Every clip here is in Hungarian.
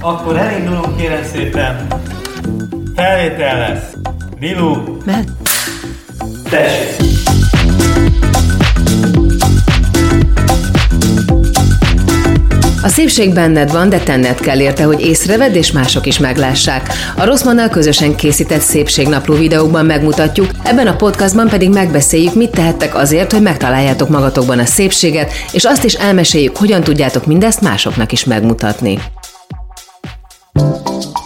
Akkor elindulunk kérem szépen. Felvétel lesz. Lilu. Mert Tessék. a szépség benned van, de tenned kell érte, hogy észrevedd és mások is meglássák. A Rosszmannal közösen készített szépségnapló videókban megmutatjuk, ebben a podcastban pedig megbeszéljük, mit tehettek azért, hogy megtaláljátok magatokban a szépséget, és azt is elmeséljük, hogyan tudjátok mindezt másoknak is megmutatni. Thank you.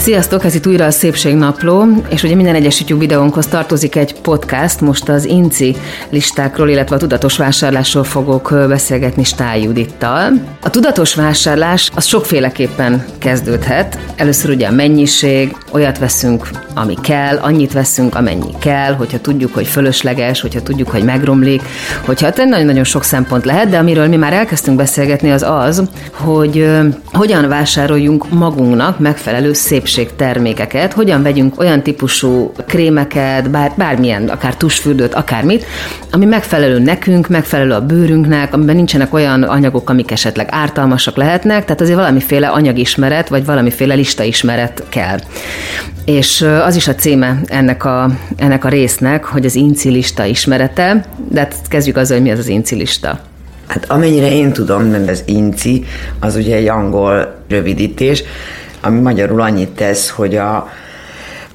Sziasztok, ez itt újra a Szépségnapló, és ugye minden egyes YouTube videónkhoz tartozik egy podcast, most az INCI listákról, illetve a tudatos vásárlásról fogok beszélgetni Stály Judittal. A tudatos vásárlás az sokféleképpen kezdődhet. Először ugye a mennyiség, olyat veszünk, ami kell, annyit veszünk, amennyi kell, hogyha tudjuk, hogy fölösleges, hogyha tudjuk, hogy megromlik, hogyha hát nagyon-nagyon sok szempont lehet, de amiről mi már elkezdtünk beszélgetni az az, hogy hogyan vásároljunk magunknak megfelelő szépségtermékeket, hogyan vegyünk olyan típusú krémeket, bár, bármilyen, akár tusfürdőt, akármit, ami megfelelő nekünk, megfelelő a bőrünknek, amiben nincsenek olyan anyagok, amik esetleg ártalmasak lehetnek, tehát azért valamiféle anyagismeret, vagy valamiféle listaismeret kell. És az is a címe ennek a, ennek a résznek, hogy az INCI lista ismerete, de hát kezdjük azzal, hogy mi az az INCI lista. Hát amennyire én tudom, nem ez INCI, az ugye egy angol rövidítés, ami magyarul annyit tesz, hogy a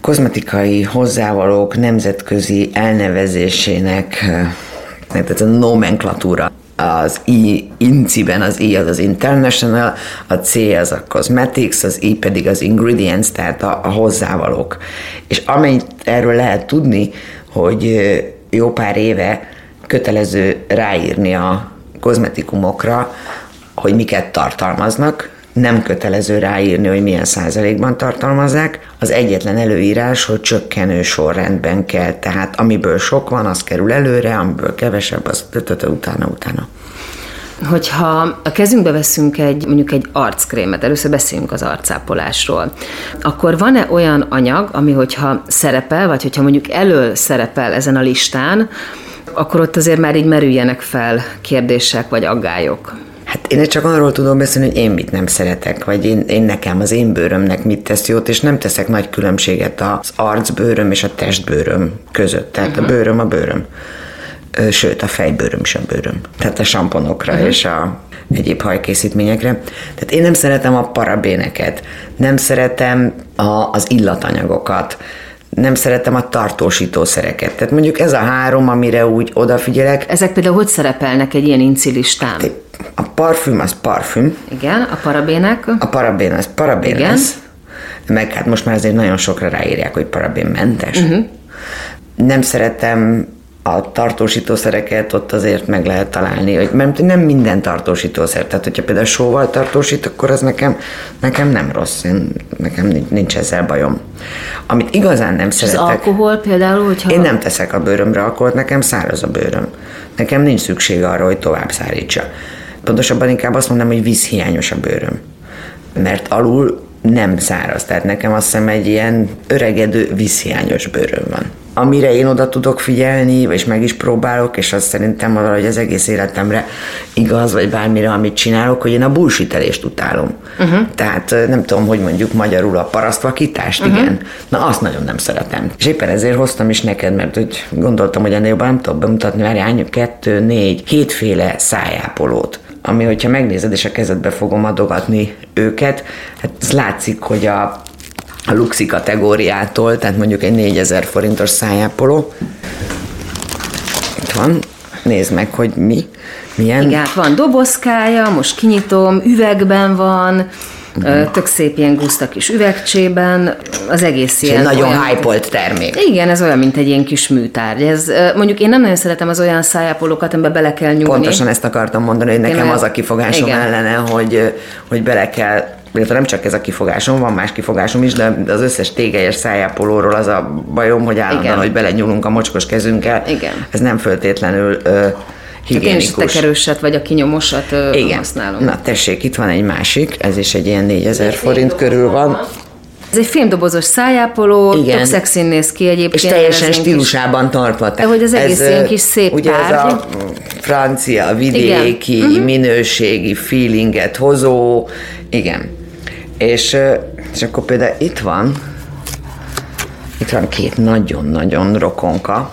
kozmetikai hozzávalók nemzetközi elnevezésének, eh, tehát a nomenklatúra. Az I, INCI-ben az I az az International, a C az a Cosmetics, az I pedig az Ingredients, tehát a, a hozzávalók. És amennyit erről lehet tudni, hogy eh, jó pár éve kötelező ráírni a kozmetikumokra, hogy miket tartalmaznak, nem kötelező ráírni, hogy milyen százalékban tartalmazzák. Az egyetlen előírás, hogy csökkenő sorrendben kell, tehát amiből sok van, az kerül előre, amiből kevesebb, az utána, utána. Hogyha a kezünkbe veszünk egy, mondjuk egy arckrémet, először beszéljünk az arcápolásról, akkor van-e olyan anyag, ami hogyha szerepel, vagy hogyha mondjuk elől szerepel ezen a listán, akkor ott azért már így merüljenek fel kérdések vagy aggályok. Hát én csak arról tudom beszélni, hogy én mit nem szeretek, vagy én, én nekem, az én bőrömnek mit tesz jót, és nem teszek nagy különbséget az arcbőröm és a testbőröm között. Tehát uh-huh. a bőröm a bőröm. Sőt, a fejbőröm a bőröm. Tehát a samponokra uh-huh. és a egyéb hajkészítményekre. Tehát én nem szeretem a parabéneket, nem szeretem a, az illatanyagokat, nem szeretem a tartósítószereket. Tehát mondjuk ez a három, amire úgy odafigyelek. Ezek például hogy szerepelnek egy ilyen inci listán? A parfüm az parfüm, Igen, a parabének. a parabén az parabén Igen. lesz, meg hát most már azért nagyon sokra ráírják, hogy parabénmentes. Uh-huh. Nem szeretem a tartósítószereket, ott azért meg lehet találni, hogy mert nem minden tartósítószer, tehát hogyha például sóval tartósít, akkor az nekem, nekem nem rossz, én, nekem nincs, ezzel bajom. Amit igazán nem Az szeretek, alkohol például, hogyha... én nem teszek a bőrömre alkoholt, nekem száraz a bőröm. Nekem nincs szükség arra, hogy tovább szárítsa. Pontosabban inkább azt mondom, hogy vízhiányos a bőröm. Mert alul nem száraz, tehát nekem azt hiszem egy ilyen öregedő, vízhiányos bőröm van. Amire én oda tudok figyelni, és meg is próbálok, és azt szerintem valahogy az egész életemre igaz, vagy bármire, amit csinálok, hogy én a bullshitelést utálom. Uh-huh. Tehát nem tudom, hogy mondjuk magyarul a parasztvakítást, uh-huh. igen. Na, azt nagyon nem szeretem. És éppen ezért hoztam is neked, mert hogy gondoltam, hogy ennél jobban nem tudok bemutatni, várjál, kettő, négy, hétféle szájápolót ami, hogyha megnézed, és a kezedbe fogom adogatni őket, hát ez látszik, hogy a, a luxi kategóriától, tehát mondjuk egy 4000 forintos szájápoló, itt van, nézd meg, hogy mi, milyen. Igen, hát van dobozkája, most kinyitom, üvegben van, ö, tök szép ilyen guszta kis üvegcsében, az egész És ilyen... nagyon olyan- hype termék. Igen, ez olyan, mint egy ilyen kis műtárgy. Ez, mondjuk én nem nagyon szeretem az olyan szájápolókat, amiben bele kell nyúlni. Pontosan ezt akartam mondani, hogy nekem az a kifogásom Igen. ellene, hogy, hogy bele kell illetve nem csak ez a kifogásom, van más kifogásom is, de az összes tégelyes szájápolóról az a bajom, hogy állandóan, Igen. hogy belenyúlunk a mocskos kezünkkel. Igen. Ez nem föltétlenül ö, Hát én is higiénikus. tekerőset vagy a kinyomosat Igen. használom. Na tessék, itt van egy másik, ez is egy ilyen 4000 forint körül van. Ez egy fémdobozos szájápoló, Igen. tök szexin néz ki egyébként. És teljesen stílusában tartva. Tehát hogy az egész ez, ilyen kis szép ugye ez a francia, vidéki, Igen. Mhm. minőségi feelinget hozó, igen. És, és akkor például itt van, itt van két nagyon-nagyon rokonka,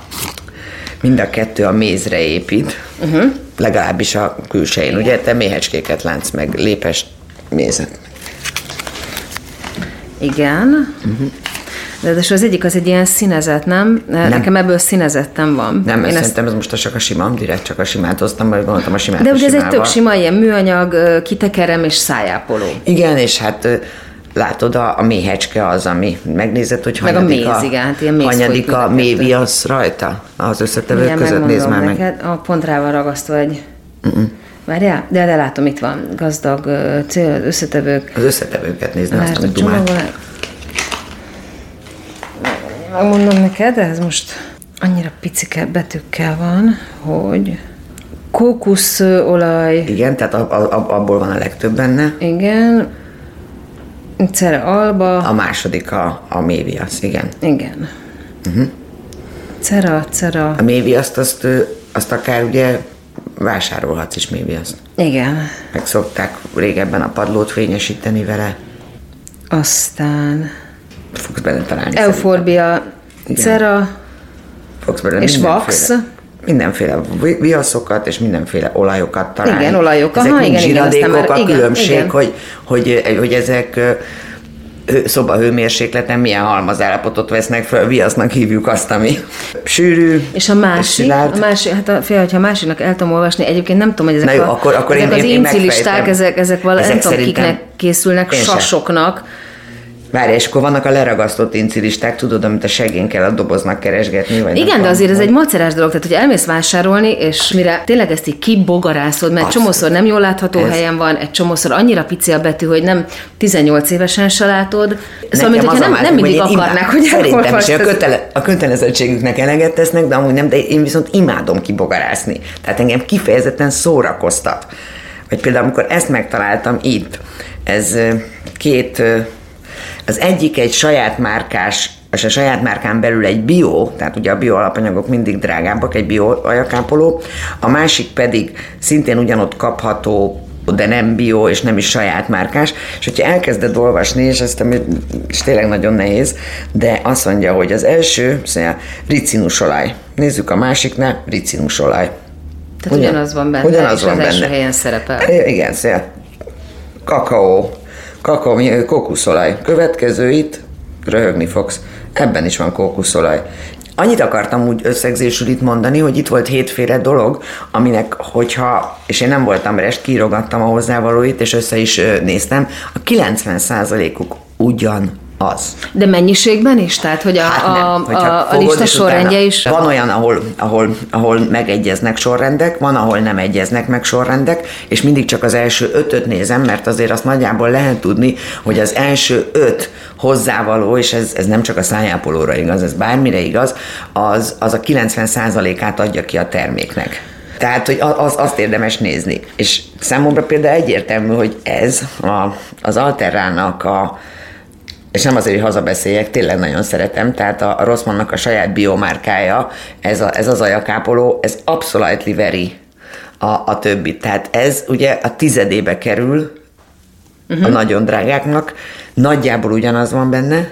mind a kettő a mézre épít, uh-huh. legalábbis a külsején. Ugye te méhecskéket látsz meg, lépes mézet. Igen. Uh-huh. De, de az egyik az egy ilyen színezet, nem? nem. Nekem ebből színezettem van. Nem, Én ezt szerintem ez most csak a sima, direkt csak a simát hoztam, vagy gondoltam a simát De a ugye ez egy tök sima, ilyen műanyag, kitekerem és szájápoló. Igen, és hát látod, a, a méhecske az, ami megnézed, hogy Meg a hanyadik méz, igen, hát ilyen méz hanyadik a a méviasz rajta az összetevők Igen, között, nézd már meg. neked, a pont rá van ragasztva egy... Uh-uh. Várjál, de, de látom, itt van gazdag cél, összetevők. Az összetevőket nézd, azt, Lásd, amit a csomagolás. Megmondom neked, de ez most annyira picike betűkkel van, hogy kókuszolaj, Igen, tehát a, a, a, abból van a legtöbb benne. igen, cere alba, A második a, a méviasz, igen. igen. Uh-huh. Cera, cera, A méviaszt azt, azt akár ugye vásárolhatsz is méviaszt. igen. Meg szokták régebben a padlót fényesíteni vele. Aztán Fogsz benne találni. euforbia, cera, Fogsz belőle És mindenféle- wax? Mindenféle vi- viaszokat és mindenféle olajokat találni. Igen, olajok, Ezek aha, mind igen, igen, zsiradékok, már- a igen, különbség, igen. Hogy, hogy, hogy ezek ö, hő- szobahőmérsékleten milyen halmazállapotot vesznek föl, viasznak hívjuk azt, ami sűrű, És a másik, a másik hát a, fél, hogyha a másiknak el tudom olvasni, egyébként nem tudom, hogy ezek, Na jó, a, akkor- akkor ezek én- az én- én incilisták, ezek, ezek, vala, Ezek nem tudom, kiknek készülnek, Én sem. Várj, és akkor vannak a leragasztott incilisták, tudod, amit a segén kell a doboznak keresgetni? Vagy Igen, de azért ez hogy- egy macerás dolog, tehát hogy elmész vásárolni, és mire tényleg ezt így kibogarászod, mert Azt. csomószor nem jól látható Ez- helyen van, egy csomószor annyira pici a betű, hogy nem 18 évesen se látod. Szóval, mint hogyha nem, nem mindig akarnák, imádom. hogy Szerintem is, a, kötele, a kötelezettségüknek eleget tesznek, de amúgy nem, de én viszont imádom kibogarászni. Tehát engem kifejezetten szórakoztat. Vagy például, amikor ezt megtaláltam itt, ez két, az egyik egy saját márkás, és a saját márkán belül egy bio, tehát ugye a bio alapanyagok mindig drágábbak, egy bio ajakápoló, a másik pedig szintén ugyanott kapható de nem bio és nem is saját márkás, és hogyha elkezded olvasni, és ezt és tényleg nagyon nehéz, de azt mondja, hogy az első, szóval ricinusolaj. Nézzük a másiknál, ricinusolaj. Tehát ugyanaz van benne, ugyanaz és van az első benne. helyen szerepel. Igen, szóval kakaó, kakaó, mi- kókuszolaj. Következő itt, röhögni fogsz. Ebben is van kókuszolaj. Annyit akartam úgy összegzésül itt mondani, hogy itt volt hétféle dolog, aminek, hogyha, és én nem voltam rest, kírogattam a hozzávalóit, és össze is néztem, a 90%-uk ugyan az. De mennyiségben is? Tehát, hogy a, Hát a, nem, a, lista sorrendje is... Van olyan, ahol, ahol, ahol megegyeznek sorrendek, van, ahol nem egyeznek meg sorrendek, és mindig csak az első ötöt nézem, mert azért azt nagyjából lehet tudni, hogy az első öt hozzávaló, és ez, ez nem csak a szájápolóra igaz, ez bármire igaz, az, az a 90%-át adja ki a terméknek. Tehát, hogy az, azt érdemes nézni. És számomra például egyértelmű, hogy ez a, az Alterrának a, és nem azért, hogy hazabeszéljek, tényleg nagyon szeretem, tehát a, a Rossmannnak a saját biomárkája, ez, a, ez az ajakápoló, ez absolutely very a, a többi. Tehát ez ugye a tizedébe kerül uh-huh. a nagyon drágáknak, nagyjából ugyanaz van benne,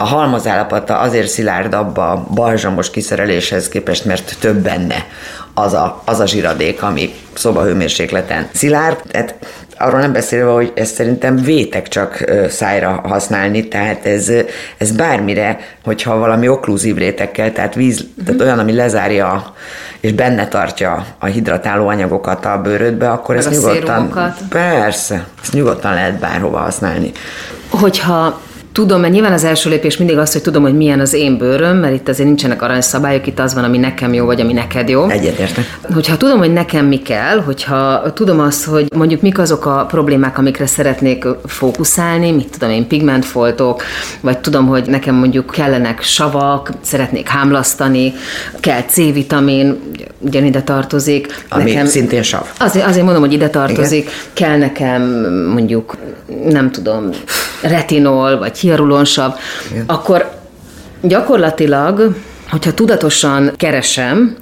a halmazállapota azért szilárdabb a balzsamos kiszereléshez képest, mert több benne az a, az a zsiradék, ami szobahőmérsékleten szilárd. Tehát arról nem beszélve, hogy ezt szerintem vétek csak szájra használni, tehát ez, ez bármire, hogyha valami okluzív rétekkel, tehát víz, uh-huh. tehát olyan, ami lezárja és benne tartja a hidratáló anyagokat a bőrödbe, akkor Meg ezt nyugodtan... szérumokat. Persze, ezt nyugodtan lehet bárhova használni. Hogyha tudom, mert nyilván az első lépés mindig az, hogy tudom, hogy milyen az én bőröm, mert itt azért nincsenek aranyszabályok, itt az van, ami nekem jó, vagy ami neked jó. Egyetértek. Hogyha tudom, hogy nekem mi kell, hogyha tudom azt, hogy mondjuk mik azok a problémák, amikre szeretnék fókuszálni, mit tudom én, pigmentfoltok, vagy tudom, hogy nekem mondjuk kellenek savak, szeretnék hámlasztani, kell C-vitamin, ugyanide tartozik. Ami nekem, szintén sav. Azért, azért mondom, hogy ide tartozik, Igen. kell nekem mondjuk, nem tudom, retinol, vagy hiarulonsav, akkor gyakorlatilag, hogyha tudatosan keresem,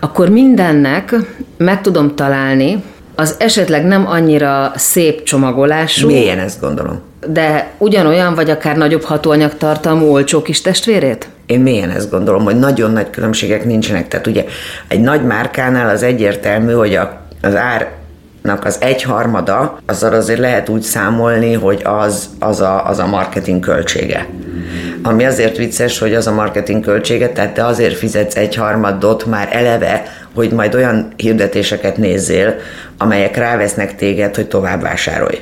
akkor mindennek meg tudom találni az esetleg nem annyira szép csomagolású, Mélyen ezt gondolom. de ugyanolyan, vagy akár nagyobb hatóanyagtartalmú olcsó kis testvérét? Én mélyen ezt gondolom, hogy nagyon nagy különbségek nincsenek. Tehát ugye egy nagy márkánál az egyértelmű, hogy a, az árnak az egyharmada, azzal azért lehet úgy számolni, hogy az, az, a, az a marketing költsége. Ami azért vicces, hogy az a marketing költsége, tehát te azért fizetsz egyharmadot már eleve, hogy majd olyan hirdetéseket nézzél, amelyek rávesznek téged, hogy tovább vásárolj.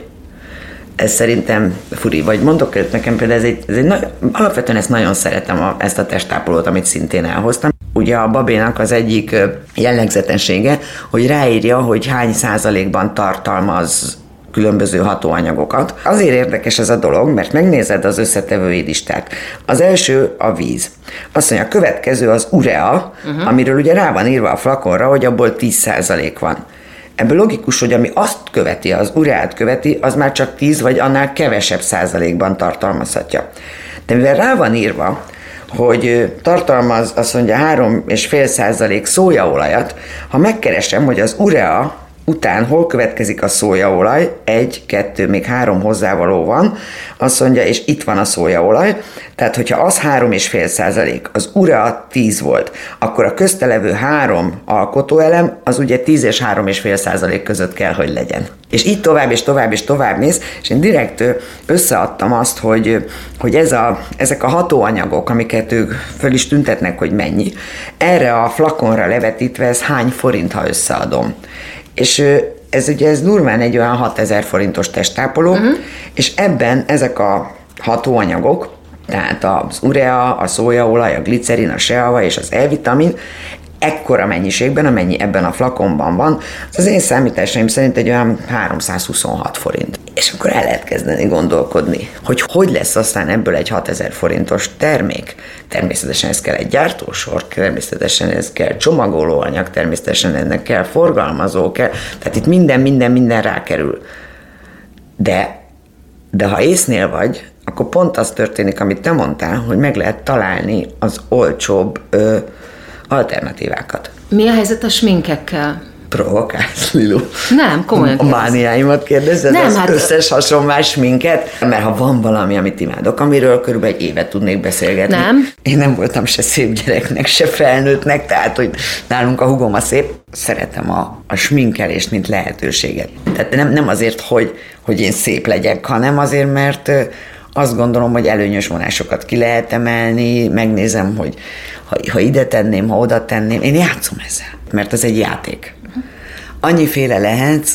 Ez szerintem furi. Vagy mondok őt nekem például, ez egy, ez egy nagy, alapvetően ezt nagyon szeretem, a, ezt a testápolót, amit szintén elhoztam. Ugye a babénak az egyik jellegzetessége, hogy ráírja, hogy hány százalékban tartalmaz különböző hatóanyagokat. Azért érdekes ez a dolog, mert megnézed az összetevői listát. Az első a víz. Azt mondja, a következő az urea, uh-huh. amiről ugye rá van írva a flakonra, hogy abból 10% van. Ebből logikus, hogy ami azt követi, az ureát követi, az már csak 10 vagy annál kevesebb százalékban tartalmazhatja. De mivel rá van írva, hogy tartalmaz azt mondja 3,5 százalék szójaolajat, ha megkeresem, hogy az urea után hol következik a szójaolaj, egy, kettő, még három hozzávaló van, azt mondja, és itt van a szójaolaj, tehát hogyha az 3,5 százalék, az urea 10 volt, akkor a köztelevő három alkotóelem az ugye 10 és 3,5 százalék között kell, hogy legyen. És így tovább, és tovább, és tovább mész, és én direkt összeadtam azt, hogy, hogy ez a, ezek a hatóanyagok, amiket ők föl is tüntetnek, hogy mennyi, erre a flakonra levetítve ez hány forint, ha összeadom. És ez ugye ez durván egy olyan 6000 forintos testápoló, uh-huh. és ebben ezek a hatóanyagok, tehát az urea, a szójaolaj, a glicerin, a seava és az E-vitamin, ekkora mennyiségben, amennyi ebben a flakonban van, az az én számításaim szerint egy olyan 326 forint. És akkor el lehet kezdeni gondolkodni, hogy hogy lesz aztán ebből egy 6000 forintos termék. Természetesen ez kell egy gyártósor, természetesen ez kell csomagolóanyag, természetesen ennek kell forgalmazó, kell, tehát itt minden, minden, minden rákerül. De, de ha észnél vagy, akkor pont az történik, amit te mondtál, hogy meg lehet találni az olcsóbb ö, alternatívákat. Mi a helyzet a sminkekkel? Provokálsz, Lilu? Nem, komolyan A mániáimat kérdezed? Nem, az hát- összes hasonlás minket? Mert ha van valami, amit imádok, amiről körülbelül egy évet tudnék beszélgetni. Nem. Én nem voltam se szép gyereknek, se felnőttnek, tehát, hogy nálunk a hugom a szép. Szeretem a, a sminkelést, mint lehetőséget. Tehát nem, nem azért, hogy, hogy én szép legyek, hanem azért, mert azt gondolom, hogy előnyös vonásokat ki lehet emelni, megnézem, hogy ha, ha ide tenném, ha oda tenném, én játszom ezzel, mert ez egy játék. Annyiféle lehetsz,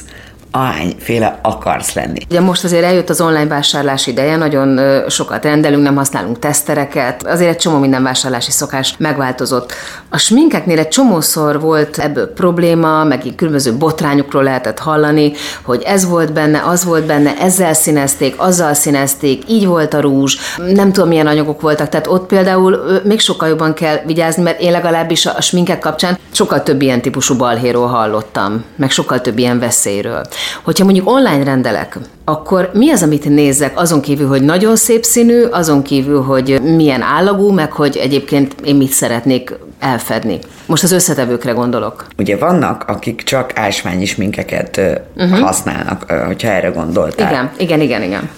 ahányféle akarsz lenni. Ugye most azért eljött az online vásárlás ideje, nagyon sokat rendelünk, nem használunk tesztereket, azért egy csomó minden vásárlási szokás megváltozott. A sminkeknél egy csomószor volt ebből probléma, meg így különböző botrányokról lehetett hallani, hogy ez volt benne, az volt benne, ezzel színezték, azzal színezték, így volt a rúzs, nem tudom milyen anyagok voltak, tehát ott például még sokkal jobban kell vigyázni, mert én legalábbis a sminkek kapcsán sokkal több ilyen típusú balhéról hallottam, meg sokkal több ilyen veszélyről. Hogyha mondjuk online rendelek, akkor mi az, amit nézzek, azon kívül, hogy nagyon szép színű, azon kívül, hogy milyen állagú, meg hogy egyébként én mit szeretnék elfedni. Most az összetevőkre gondolok. Ugye vannak, akik csak ásványi sminkeket uh-huh. használnak, ö, hogyha erre gondoltál. Igen, igen, igen, igen.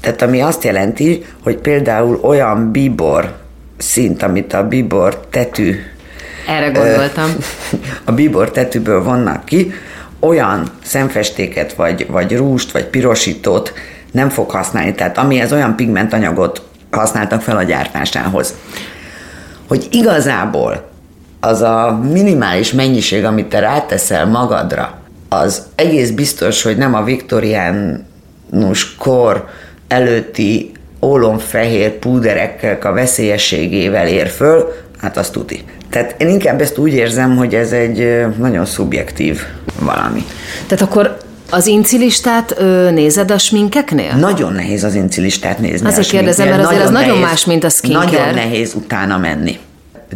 Tehát ami azt jelenti, hogy például olyan bíbor szint, amit a bíbor tetű Erre gondoltam. a bíbor tetűből vannak ki, olyan szemfestéket, vagy, vagy rúst, vagy pirosítót nem fog használni. Tehát amihez olyan pigmentanyagot használtak fel a gyártásához. Hogy igazából az a minimális mennyiség, amit te ráteszel magadra, az egész biztos, hogy nem a viktoriánus kor előtti ólomfehér púderekkel a veszélyességével ér föl, hát azt tuti. Tehát én inkább ezt úgy érzem, hogy ez egy nagyon szubjektív valami. Tehát akkor az incilistát ö, nézed a sminkeknél? Nagyon nehéz az incilistát nézni. Azért kérdezem, mert azért az nagyon más, mint a skincare. Nagyon nehéz utána menni.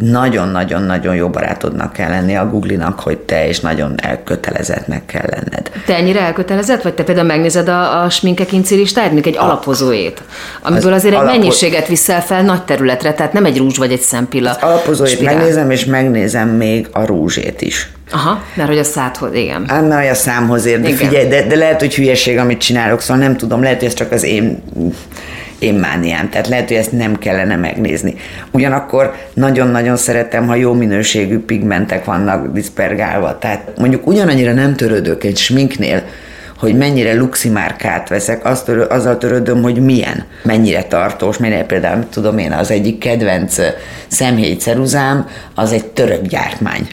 Nagyon-nagyon-nagyon jó barátodnak kell lenni a Google-nak, hogy te és nagyon elkötelezettnek kell lenned. Te ennyire elkötelezett, vagy te például megnézed a, a sminkek incilistáját, mint egy alapozóét, amiből azért egy alapos- mennyiséget viszel fel nagy területre, tehát nem egy rúzs vagy egy szempilla. Az alapozóit spirál. megnézem, és megnézem még a rúzsét is. Aha, mert hogy a szádhoz, igen. Hát, mert a számhoz ér, de figyelj, de, de lehet, hogy hülyeség, amit csinálok, szóval nem tudom, lehet, hogy ez csak az én én mániám, tehát lehet, hogy ezt nem kellene megnézni. Ugyanakkor nagyon-nagyon szeretem, ha jó minőségű pigmentek vannak diszpergálva, tehát mondjuk ugyanannyira nem törődök egy sminknél, hogy mennyire luxi márkát veszek, azt törö, azzal törődöm, hogy milyen, mennyire tartós, mennyire például, tudom én, az egyik kedvenc szemhéj ceruzám, az egy török gyártmány.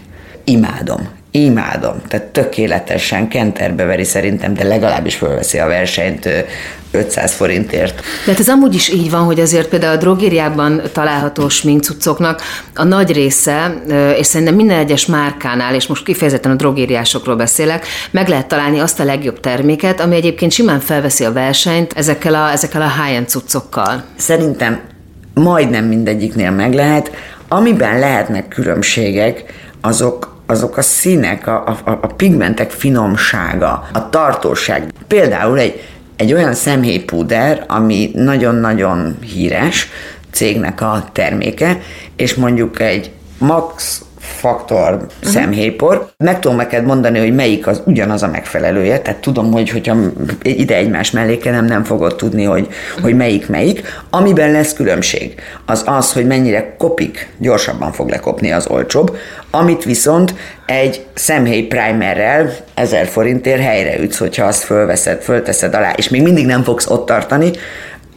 Imádom. Imádom. Tehát tökéletesen kenterbe veri szerintem, de legalábbis fölveszi a versenyt ö, 500 forintért. De hát ez amúgy is így van, hogy azért például a drogériában található sminkcuccoknak a nagy része, és szerintem minden egyes márkánál, és most kifejezetten a drogériásokról beszélek, meg lehet találni azt a legjobb terméket, ami egyébként simán felveszi a versenyt ezekkel a, ezekkel a high-end cuccokkal. Szerintem majdnem mindegyiknél meg lehet. Amiben lehetnek különbségek, azok azok a színek, a, a, a pigmentek finomsága, a tartóság. Például egy, egy olyan szemhéjpúder, ami nagyon-nagyon híres cégnek a terméke, és mondjuk egy Max faktor uh-huh. szemhéjpor. Meg tudom neked mondani, hogy melyik az ugyanaz a megfelelője, tehát tudom, hogy hogyha ide egymás mellé kenem, nem fogod tudni, hogy, hogy melyik melyik. Amiben lesz különbség, az az, hogy mennyire kopik, gyorsabban fog lekopni az olcsóbb, amit viszont egy szemhéj primerrel 1000 forintért helyre ütsz, hogyha azt fölveszed, fölteszed alá, és még mindig nem fogsz ott tartani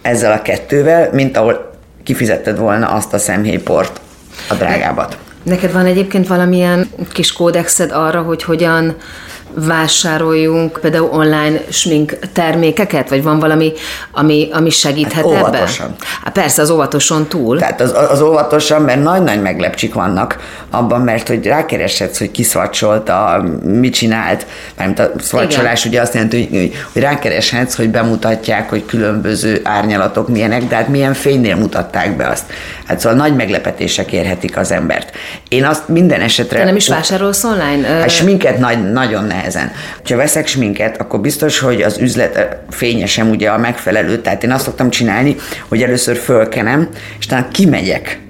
ezzel a kettővel, mint ahol kifizetted volna azt a szemhéjport, a drágábbat. Neked van egyébként valamilyen kis kódexed arra, hogy hogyan vásároljunk például online smink termékeket, vagy van valami, ami, ami segíthet Hát ebben? óvatosan. Hát persze, az óvatoson túl. Tehát az, az óvatosan, mert nagy-nagy meglepcsik vannak abban, mert hogy rákereshetsz, hogy kiszvacsolta, mit csinált, mert a szvacsolás ugye azt jelenti, hogy, hogy rákereshetsz, hogy bemutatják, hogy különböző árnyalatok milyenek, de hát milyen fénynél mutatták be azt. Hát szóval nagy meglepetések érhetik az embert. Én azt minden esetre... Te nem is vásárolsz online? Hát sminket nagy, nagyon nehezen. Ha veszek sminket, akkor biztos, hogy az üzlet ö, fényesem ugye a megfelelő. Tehát én azt szoktam csinálni, hogy először fölkenem, és talán kimegyek.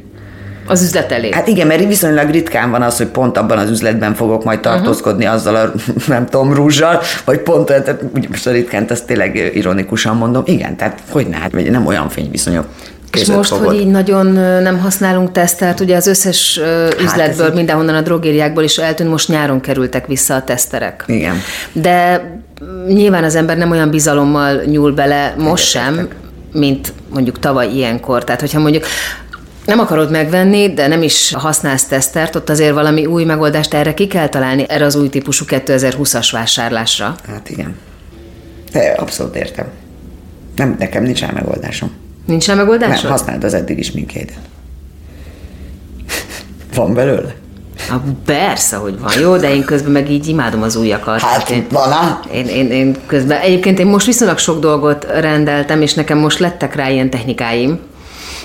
Az üzlet elé. Hát igen, mert viszonylag ritkán van az, hogy pont abban az üzletben fogok majd tartózkodni uh-huh. azzal a, nem tudom, rúzsal, vagy pont, tehát ugye most a ritkán, ezt tényleg ironikusan mondom. Igen, tehát hogy ne, hát nem olyan fényviszonyok. És most, fogod. hogy így nagyon nem használunk tesztelt, ugye az összes ez üzletből, így- mindenhonnan a drogériákból is eltűnt, most nyáron kerültek vissza a teszterek. Igen. De mm, nyilván az ember nem olyan bizalommal nyúl bele most sem, mint mondjuk tavaly ilyenkor. Tehát, hogyha mondjuk nem akarod megvenni, de nem is használsz tesztert, ott azért valami új megoldást erre ki kell találni, erre az új típusú 2020-as vásárlásra. Hát igen. De abszolút értem. Nem, nekem nincs rá megoldásom. Nincs rá Nem, megoldásod? használd az eddigi sminkjeidet. Van belőle? Ah, persze, hogy van. Jó, de én közben meg így imádom az újakat. Hát, én, van én, én, én közben, egyébként én most viszonylag sok dolgot rendeltem, és nekem most lettek rá ilyen technikáim,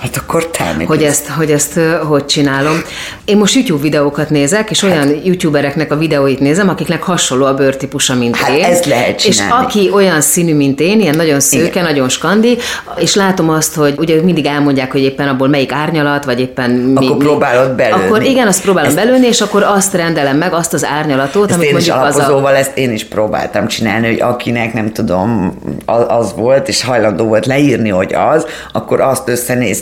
Hát akkor termék. hogy ezt, hogy ezt hogy csinálom. Én most YouTube videókat nézek, és olyan youtubereknek a videóit nézem, akiknek hasonló a bőrtípusa, mint Hát én. ezt lehet És csinálni. aki olyan színű, mint én, ilyen nagyon szőke, Igen. nagyon skandi, és látom azt, hogy ugye mindig elmondják, hogy éppen abból melyik árnyalat, vagy éppen mi, Akkor próbálod belőni. Akkor igen, azt próbálom Ezt- belőni, és akkor azt rendelem meg, azt az árnyalatot, amit én is mondjuk az a... alapozóval ezt én is próbáltam csinálni, hogy akinek nem tudom, az, az volt, és hajlandó volt leírni, hogy az, akkor azt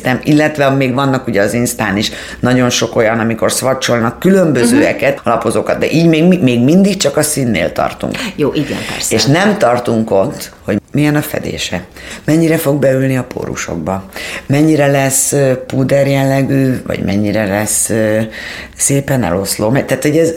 összenéztem, illetve még vannak ugye az Instán is nagyon sok olyan, amikor szvacsolnak különbözőeket, Mhm. uh-huh. alapozókat, de így még, még mindig csak a színnél tartunk. Jó, igen, persze. És nem tartunk ott, hogy milyen a fedése, mennyire fog beülni a pórusokba, mennyire lesz ö, púder jellegű, vagy mennyire lesz szépen eloszló. Tehát, hogy ez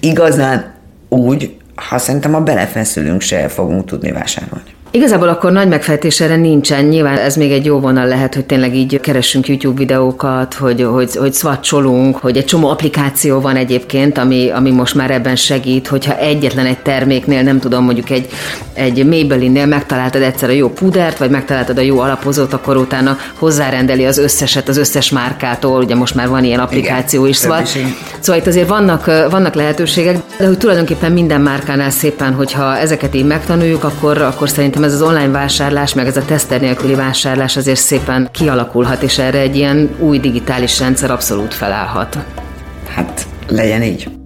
igazán úgy, ha szerintem a belefeszülünk se fogunk tudni vásárolni. Igazából akkor nagy megfejtés erre nincsen. Nyilván ez még egy jó vonal lehet, hogy tényleg így keressünk YouTube videókat, hogy, hogy, hogy swatcholunk, hogy egy csomó applikáció van egyébként, ami, ami most már ebben segít, hogyha egyetlen egy terméknél, nem tudom, mondjuk egy, egy Maybelline-nél megtaláltad egyszer a jó pudert, vagy megtaláltad a jó alapozót, akkor utána hozzárendeli az összeset az összes márkától, ugye most már van ilyen applikáció Igen, is, szóval, szóval itt azért vannak, vannak lehetőségek, de hogy tulajdonképpen minden márkánál szépen, hogyha ezeket így megtanuljuk, akkor, akkor szerintem ez az online vásárlás, meg ez a teszter nélküli vásárlás azért szépen kialakulhat, és erre egy ilyen új digitális rendszer abszolút felállhat. Hát legyen így.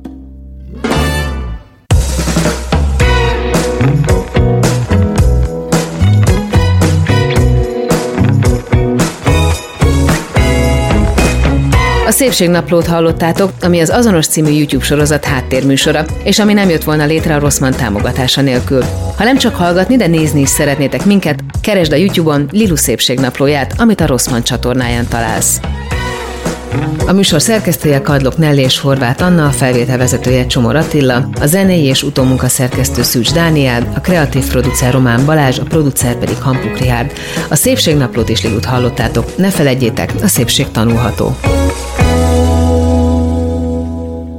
Szépségnaplót hallottátok, ami az azonos című YouTube sorozat háttérműsora, és ami nem jött volna létre a Rosszman támogatása nélkül. Ha nem csak hallgatni, de nézni is szeretnétek minket, keresd a YouTube-on Lilu Szépségnaplóját, amit a Rosszman csatornáján találsz. A műsor szerkesztője Kadlok Nelly és Horváth Anna, a felvételvezetője Csomor Attila, a zenei és utómunka szerkesztő Szűcs Dániel, a kreatív producer Román Balázs, a producer pedig Hampuk Rihárd. A Szépségnaplót is Lilut hallottátok, ne felejtjétek, a szépség tanulható.